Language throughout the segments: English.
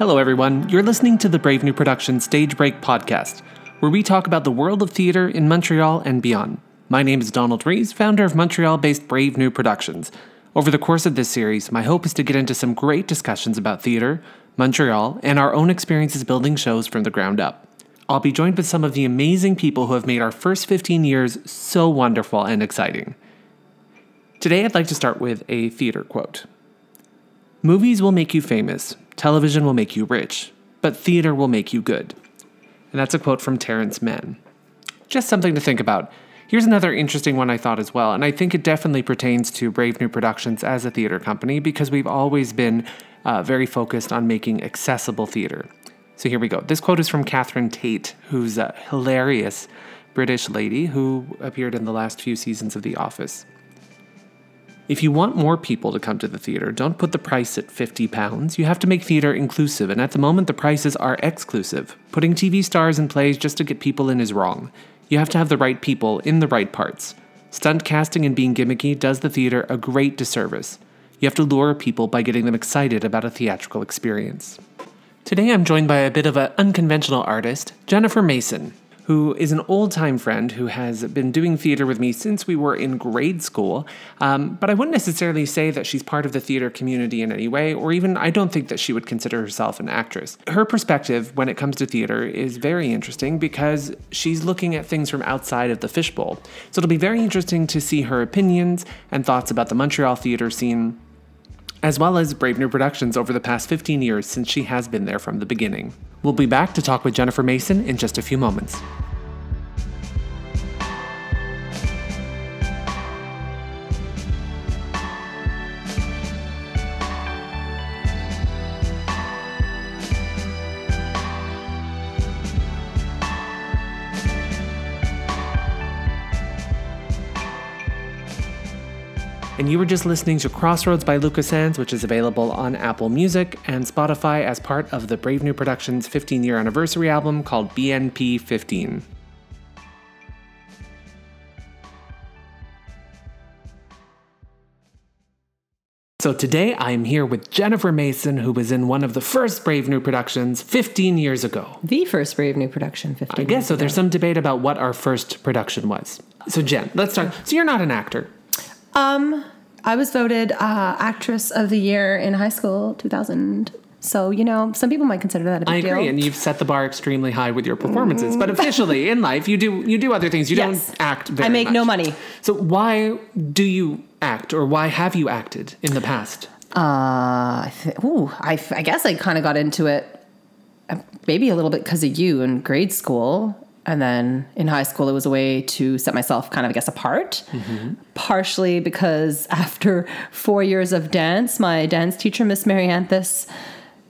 Hello, everyone. You're listening to the Brave New Production Stage Break podcast, where we talk about the world of theater in Montreal and beyond. My name is Donald Rees, founder of Montreal based Brave New Productions. Over the course of this series, my hope is to get into some great discussions about theater, Montreal, and our own experiences building shows from the ground up. I'll be joined with some of the amazing people who have made our first 15 years so wonderful and exciting. Today, I'd like to start with a theater quote Movies will make you famous, television will make you rich, but theater will make you good. And that's a quote from Terrence Mann. Just something to think about. Here's another interesting one I thought as well, and I think it definitely pertains to Brave New Productions as a theater company because we've always been uh, very focused on making accessible theater. So here we go. This quote is from Catherine Tate, who's a hilarious British lady who appeared in the last few seasons of The Office. If you want more people to come to the theater, don't put the price at 50 pounds. You have to make theater inclusive, and at the moment the prices are exclusive. Putting TV stars in plays just to get people in is wrong. You have to have the right people in the right parts. Stunt casting and being gimmicky does the theater a great disservice. You have to lure people by getting them excited about a theatrical experience. Today I'm joined by a bit of an unconventional artist, Jennifer Mason, who is an old time friend who has been doing theater with me since we were in grade school. Um, but I wouldn't necessarily say that she's part of the theater community in any way, or even I don't think that she would consider herself an actress. Her perspective when it comes to theater is very interesting because she's looking at things from outside of the fishbowl. So it'll be very interesting to see her opinions and thoughts about the Montreal theater scene as well as Brave New Productions over the past 15 years since she has been there from the beginning. We'll be back to talk with Jennifer Mason in just a few moments. And you were just listening to Crossroads by Lucas Sands, which is available on Apple Music and Spotify as part of the Brave New Productions 15 year anniversary album called BNP 15. So today I'm here with Jennifer Mason, who was in one of the first Brave New Productions 15 years ago. The first Brave New production, 15 I guess so. years There's some debate about what our first production was. So, Jen, let's start. So, you're not an actor. Um, I was voted uh, Actress of the Year in high school, 2000. So, you know, some people might consider that a big I agree, deal. and you've set the bar extremely high with your performances. But officially in life, you do you do other things. You Yes. don't act. Very I make no money. So why do you act, or why have you acted in the past? Uh, th- ooh, I, I guess I kind of got into it uh, maybe a little bit because of you in grade school. And then in high school, it was a way to set myself kind of, I guess, apart. Partially because after four years of dance, my dance teacher, Miss Marianthus,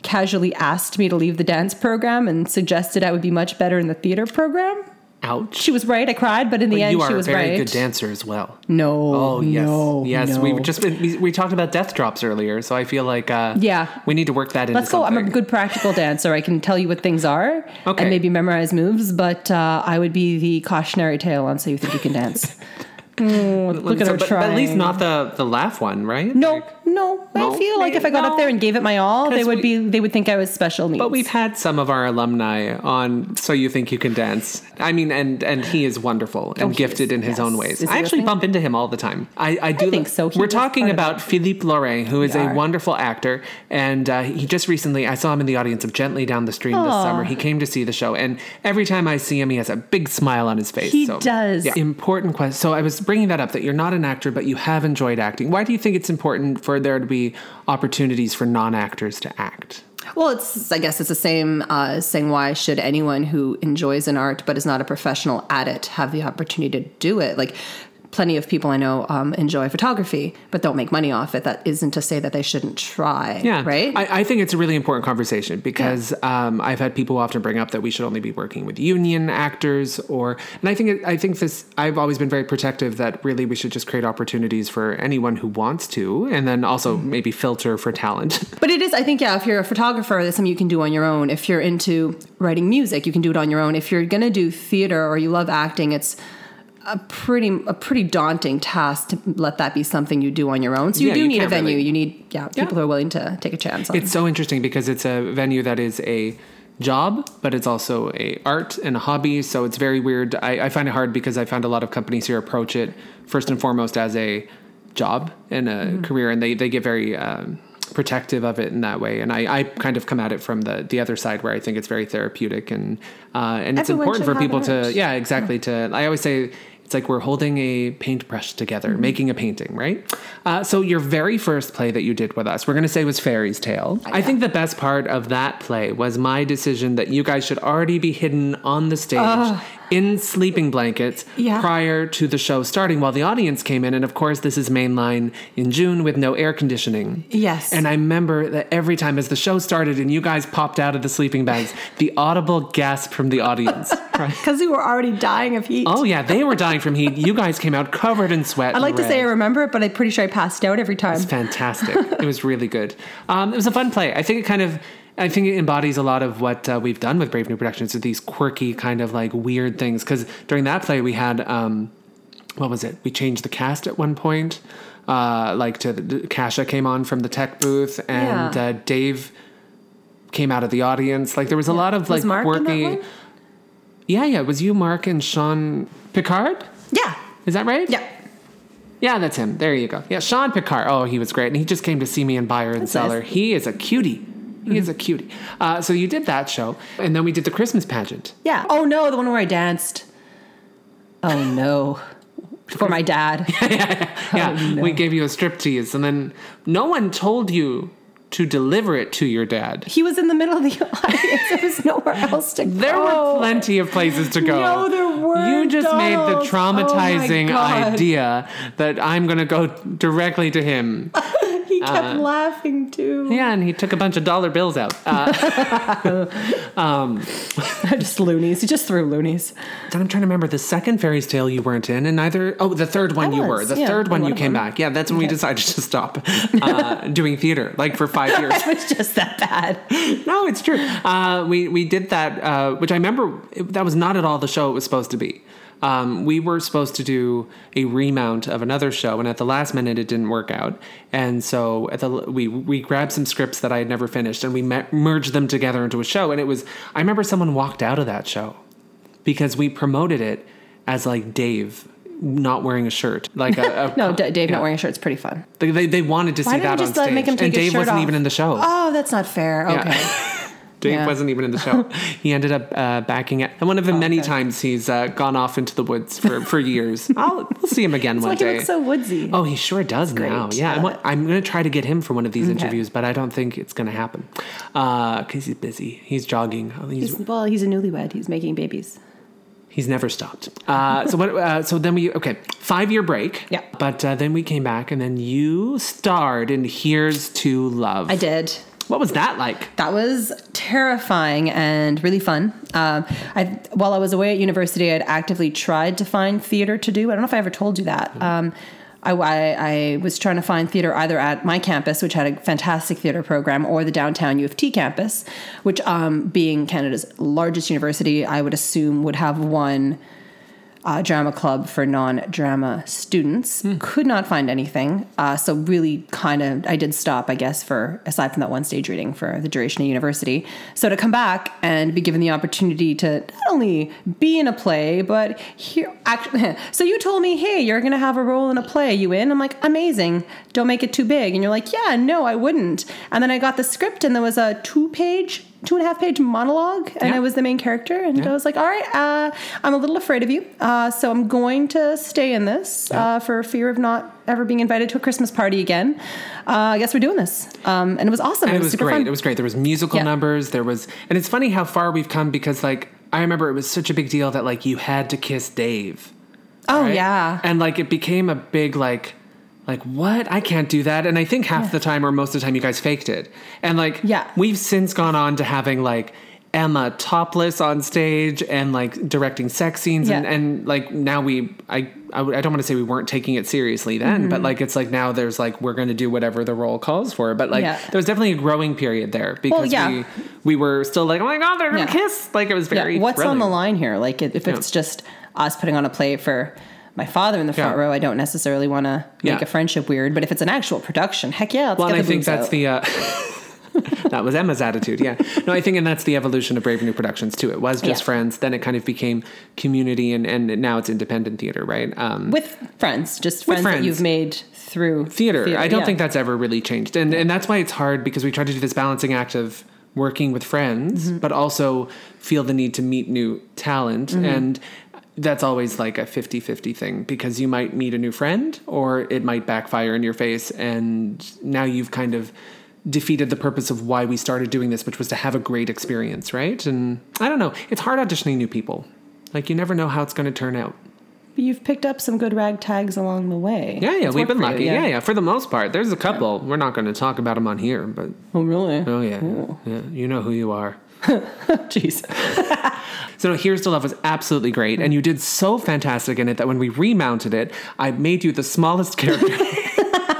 casually asked me to leave the dance program and suggested I would be much better in the theater program. Ouch. She was right. I cried, but in the But end, you are she a was very right. good dancer as well. No. Oh yes, no, yes. no. We've just we, we talked about death drops earlier, so I feel like uh, Yeah. we need to work that in. Let's go. I'm a good practical dancer. I can tell you what things are Okay. and maybe memorize moves, but uh, I would be the cautionary tale on So You Think You Can Dance. Mm, look at her but, but at least not the the laugh one, right? No, Like- no. No, I feel like if I got no. up there and gave it my all, they would we- be. They would think I was special needs. But we've had some of our alumni on So You Think You Can Dance. I mean, and and he is wonderful and Oh, gifted is. in his Yes. own ways. Is I actually bump into him all the time. I, I do think so. He We're talking about. Philippe Lorrain, who is a wonderful actor, and uh, he just recently I saw him in the audience of Gently Down the Stream this summer. He came to see the show, and every time I see him, he has a big smile on his face. He so, does. Yeah, important question. So I was bringing that up that you're not an actor, but you have enjoyed acting. Why do you think it's important for there to be opportunities for non-actors to act? Well, it's I guess it's the same uh, saying why should anyone who enjoys an art but is not a professional at it have the opportunity to do it? Like plenty of people I know um, enjoy photography but don't make money off it. That isn't to say that they shouldn't try. Yeah, Right. I, I think it's a really important conversation because um, I've had people often bring up that we should only be working with union actors, or and I think it, I think this. I've always been very protective that really we should just create opportunities for anyone who wants to, and then also Mm-hmm. maybe filter for talent. But it is, I think, yeah, if you're a photographer, that's something you can do on your own. If you're into writing music, you can do it on your own. If you're going to do theater or you love acting, it's a pretty a pretty daunting task to let that be something you do on your own. So you Yeah, do you need a venue. really- You need yeah people who are willing to take a chance on. It's so interesting because it's a venue that is a job, but it's also a art and a hobby. So it's very weird. I, I find it hard because I found a lot of companies here approach it first and foremost as a job and a Mm-hmm. career, and they they get very. Um, protective of it in that way and I, I kind of come at it from the the other side where I think it's very therapeutic and uh, and it's Everyone important for people to yeah exactly to I always say it's like we're holding a paintbrush together, Mm-hmm. making a painting, right? Uh, so your very first play that you did with us, we're going to say was Fairy's Tale. I think the best part of that play was my decision that you guys should already be hidden on the stage in sleeping blankets Yeah. prior to the show starting while the audience came in. And of course, this is mainline in June with no air conditioning. Yes. And I remember that every time as the show started and you guys popped out of the sleeping bags, the audible gasp from the audience. right? because we were already dying of heat. Oh yeah, they were dying from heat. You guys came out covered in sweat. I'd like to say I remember it, but I'm pretty sure I passed out every time. It's fantastic. it was really good. Um, it was a fun play. I think it kind of, I think it embodies a lot of what uh, we've done with Brave New Productions. With these quirky kind of like weird things. Because during that play we had, um, what was it? We changed the cast at one point. Uh, like to Kasha came on from the tech booth, and Yeah. uh, Dave came out of the audience. Like there was a lot of like Mark quirky. Yeah, yeah. It was you, Mark, and Sean Picard? Yeah. Is that right? Yeah. Yeah, that's him. There you go. Yeah, Sean Picard. Oh, he was great. And he just came to see me in Buyer and That's Seller. nice. He is a cutie. He is a cutie. Uh, so you did that show. And then we did the Christmas pageant. Yeah. Oh no, the one where I danced. Oh no. For my dad. Yeah, Oh, no. we gave you a striptease. And then no one told you to deliver it to your dad. He was in the middle of the audience. There was nowhere else to go. There were plenty of places to go. No, there weren't, You just made the. Oh, traumatizing idea that I'm going to go directly to him. He kept laughing too. Yeah, and he took a bunch of dollar bills out. Uh, just loonies. He just threw loonies. Then I'm trying to remember the second fairy's tale you weren't in, and neither. Oh, the third one you were. The yeah, third one you came back. Yeah, that's when we decided to stop uh, doing theater, like for five years. It was just that bad. no, it's true. Uh, we we did that, uh, which I remember. It, that was not at all the show it was supposed to be. Um, we were supposed to do a remount of another show, and at the last minute, it didn't work out. And so at the we we grabbed some scripts that I had never finished, and we me- merged them together into a show. And it was I remember someone walked out of that show because we promoted it as like Dave not wearing a shirt, like a, a No, D- Dave yeah. not wearing a shirt is pretty fun. They, they, they wanted to see Why didn't that you on just stage, make him take and Dave wasn't off? even in the show. Oh, that's not fair. Yeah. Okay. Dave Yeah. wasn't even in the show. he ended up uh, backing it. And one of the many okay. times he's uh, gone off into the woods for, for years. I'll, we'll see him again It's one like he day. looks so woodsy. oh, he sure does now. Yeah, I'm, I'm going to try to get him for one of these interviews, but I don't think it's going to happen because he's busy. He's jogging. Oh, he's, He's, well, he's a newlywed. He's making babies. he's never stopped. Uh, so what? Uh, so then we okay five year break. Yeah. But uh, then we came back, and then you starred in Here's to Love. I did. What was that like? That was terrifying and really fun. Um, I, while I was away at university, I'd actively tried to find theater to do. I don't know if I ever told you that. Um, I, I, I was trying to find theater either at my campus, which had a fantastic theater program, or the downtown U of T campus, which, um, being Canada's largest university, I would assume would have one uh, drama club for non-drama students. Could not find anything, uh, so really kind of I did stop, I guess, for aside from that one stage reading for the duration of university. So to come back and be given the opportunity to not only be in a play, but here actually. So you told me, hey, you're gonna have a role in a play. You in? I'm like, amazing. Don't make it too big. And you're like, yeah, no, I wouldn't. And then I got the script, and there was a two-page. Two and a half page monologue, and Yeah. I was the main character. And I was like, "All right, uh, I'm a little afraid of you, uh, so I'm going to stay in this uh, for fear of not ever being invited to a Christmas party again. Uh, I guess we're doing this, um, and it was awesome. It it was, great. fun. It was great. There was musical Yeah. numbers. There was, and it's funny how far we've come because, like, I remember it was such a big deal that like you had to kiss Dave. oh right? yeah, and like it became a big like, like what? I can't do that. And I think half the time or most of the time you guys faked it. And like, Yeah. we've since gone on to having like. Emma topless on stage and like directing sex scenes and, Yeah. and like now we I, I don't want to say we weren't taking it seriously then Mm-hmm. but like it's like now there's like we're going to do whatever the role calls for but like Yeah. there was definitely a growing period there because yeah. we we were still like oh my god they're gonna kiss like it was very yeah. What's on the line here? Like if if it's just us putting on a play for my father in the front Yeah. row, I don't necessarily want to make Yeah. a friendship weird. But if it's an actual production, heck yeah, let's Well, get and I think that's out. the. Uh, that was Emma's attitude. Yeah. No, I think, and that's the evolution of Brave New Productions too. It was just Yeah. friends, then it kind of became community, and and now it's independent theater, right? Um, with friends, just friends, friends. that you've made through theater. I don't yeah. think that's ever really changed, and and that's why it's hard because we try to do this balancing act of working with friends, Mm-hmm. but also feel the need to meet new talent Mm-hmm. and. That's always like a 50 50 thing because you might meet a new friend or it might backfire in your face. And now you've kind of defeated the purpose of why we started doing this, which was to have a great experience, right? And I don't know, it's hard auditioning new people. Like, you never know how it's going to turn out. You've picked up some good ragtags along the way. Yeah, yeah, It's we've been lucky. you, yeah. yeah, for the most part. There's a couple. We're not going to talk about them on here, but Oh, really? Oh yeah, oh. yeah. You know who you are. Jeez. So no, Here's to Love was absolutely great, and you did so fantastic in it that when we remounted it, I made you the smallest character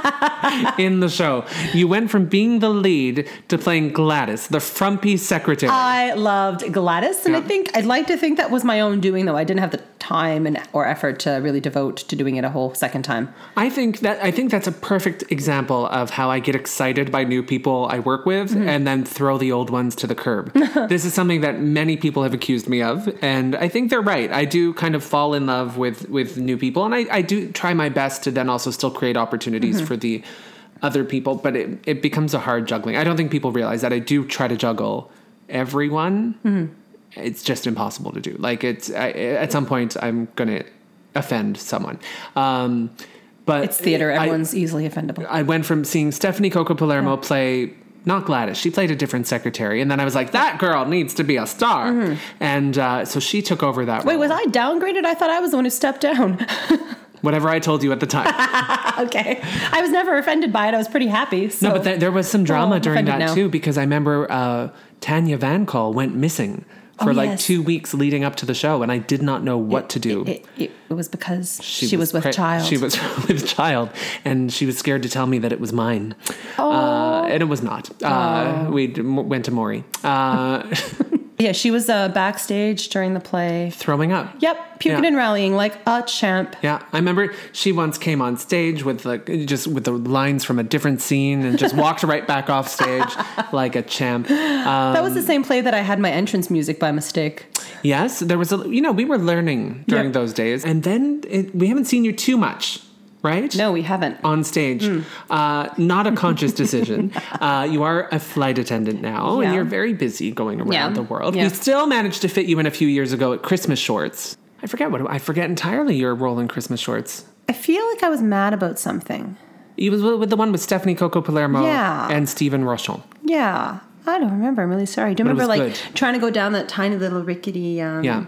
in the show. You went from being the lead to playing Gladys, the frumpy secretary. I loved Gladys, and I think I'd like to think that was my own doing, though I didn't have the time and or effort to really devote to doing it a whole second time. I think that I think that's a perfect example of how I get excited by new people I work with mm-hmm. and then throw the old ones to the curb. this is something that many people have accused me of, and I think they're right. I do kind of fall in love with with new people, and I, I do try my best to then also still create opportunities mm-hmm. For the other people, but it, it becomes a hard juggling. I don't think people realize that I do try to juggle everyone. It's just impossible to do. Like it's I, at some point I'm gonna offend someone. Um, but It's theater; I- everyone's easily offendable. I went from seeing Stephanie Coco Palermo play not Gladys, she played a different secretary, and then I was like, that girl needs to be a star, and uh, so she took over that. Mm-hmm. Wait, role. was I downgraded? I thought I was the one who stepped down. Whatever I told you at the time. okay, I was never offended by it. I was pretty happy. So. no, but th- there was some drama Oh, I'm during that now. too because I remember uh, Tanya Van Call went missing for Oh, like yes. two weeks leading up to the show, and I did not know what to do. It, it, it was because she, was, with pre- child. She was with child, and she was scared to tell me that it was mine. Oh. Uh, and it was not. Uh, We d- m- went to Maury. Yeah, she was uh, backstage during the play. throwing up. Yep, puking Yeah. and rallying like a champ. Yeah, I remember she once came on stage with like just with the lines from a different scene and just walked right back off stage like a champ. Um, That was the same play that I had my entrance music by mistake. yes, there was a you know we were learning during Yep. those days, and then it, we haven't seen you too much, right? No, we haven't. on stage. Hmm. Uh, not a conscious decision. uh, you are a flight attendant now, and you're very busy going around Yeah. the world. Yeah. We still managed to fit you in a few years ago at Christmas shorts. I forget what I forget entirely your role in Christmas shorts. I feel like I was mad about something. You was with the one with Stephanie Coco Palermo Yeah. and Stephen Rochon. Yeah, I don't remember. I'm really sorry. Do you remember like good. trying to go down that tiny little rickety um, Yeah.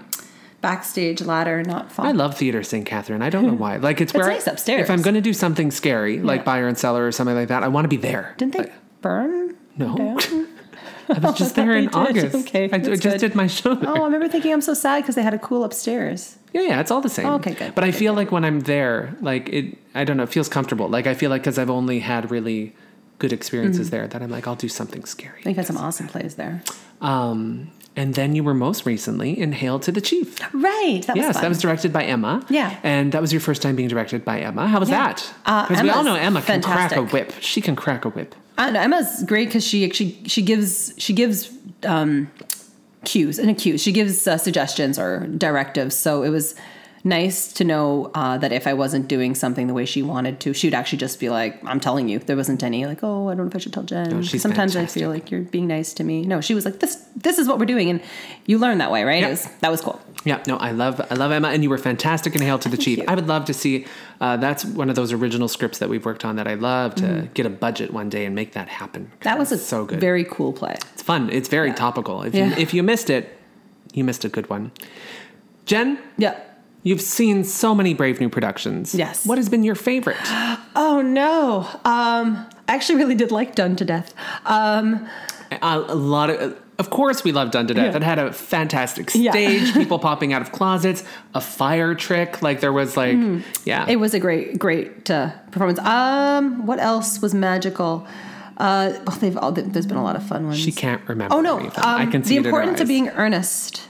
Backstage ladder not fall? I love theater, St. Catherine. I don't know why. Like it's where I- nice upstairs. If I'm going to do something scary, like Yeah. Buyer and Seller or something like that, I want to be there. Didn't they Like, burn? no. down? I was just there in August. Okay, I, I just good. did my show there. Oh, I remember thinking I'm so sad because they had a cool upstairs. Yeah, yeah, it's all the same. Oh, okay, good. But I feel like when I'm there, like it, I don't know, it feels comfortable. Like I feel like because I've only had really good experiences Mm-hmm. there, that I'm like, I'll do something scary. They've had some awesome plays there. Um, and then you were most recently in Hail to the Chief. Right. That was yes, that was directed by Emma. Yeah. and that was your first time being directed by Emma. How was Yeah. that? Uh, Because we all know Emma can crack a whip. She can crack a whip. Emma's great because she she she gives she gives um, cues and a cues. She gives uh, suggestions or directives. So it was nice to know uh, that if I wasn't doing something the way she wanted to, she would actually just be like, "I'm telling you." There wasn't any like, "Oh, I don't know if I should tell Jen." she's Sometimes fantastic. I feel like you're being nice to me. No, she was like, "This this is what we're doing," and you learn that way, right? Yeah. It was, that was cool. Yeah, no, I love I love Emma, and you were fantastic in Hail to the Chief. I would love to see. Uh, that's one of those original scripts that we've worked on that I love to get a budget one day and make that happen. Mm-hmm. That was a so good. very cool play. It's fun. It's very topical. If Yeah. you if you missed it, you missed a good one. Jen, Yeah. You've seen so many Brave New productions. Yes. What has been your favorite? Oh no. Um, I actually really did like Done to Death. Um, a, a lot of. Of course, we love Done to Death. Yeah. It had a fantastic Yeah. stage, people popping out of closets, a fire trick. Like there was like, yeah, Mm-hmm. It was a great, great uh, performance. Um, what else was magical? Uh, oh, they've all, there's been a lot of fun ones. she can't remember. Oh no! Um, I can see the it in her importance of being earnest.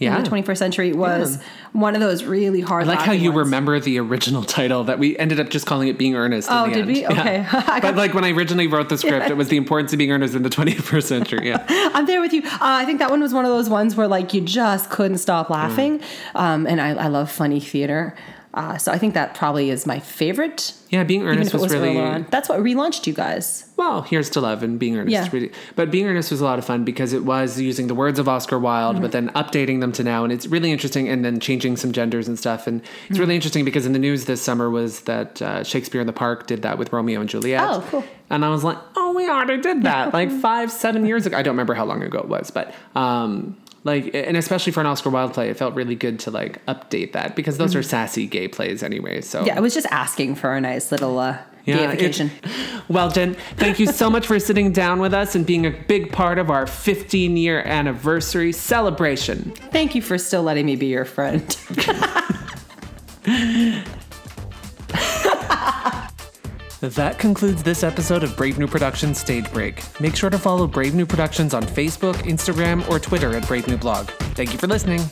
In Yeah. the 21st century was one of those really hard. I like how you ones. remember the original title that we ended up just calling it Being Earnest. in Oh, did end. we? Yeah. Okay. I but like when I originally wrote the script, it was the importance of being earnest in the 21st century. Yeah. I'm there with you. Uh, I think that one was one of those ones where like you just couldn't stop laughing. Mm. Um, and I, I love funny theater. Uh, so I think that probably is my favorite. Yeah, Being Earnest was, was really. on. That's what relaunched you guys. Well, here's to love and being earnest. Yeah. Really, but being earnest was a lot of fun because it was using the words of Oscar Wilde, Mm-hmm. but then updating them to now, and it's really interesting. And then changing some genders and stuff, and it's Mm-hmm. really interesting because in the news this summer was that uh, Shakespeare in the Park did that with Romeo and Juliet. Oh, cool. And I was like, oh, we already did that like five, seven years ago. I don't remember how long ago it was, but um, like, and especially for an Oscar Wilde play, it felt really good to like update that because those are sassy gay plays anyway. So Mm-hmm. Yeah, I was just asking for a nice little uh, yeah, it- well, Jen, thank you so much for sitting down with us and being a big part of our 15 year anniversary celebration. Thank you for still letting me be your friend. That concludes this episode of Brave New Productions Stage Break. Make sure to follow Brave New Productions on Facebook, Instagram, or Twitter at Brave New Blog. Thank you for listening.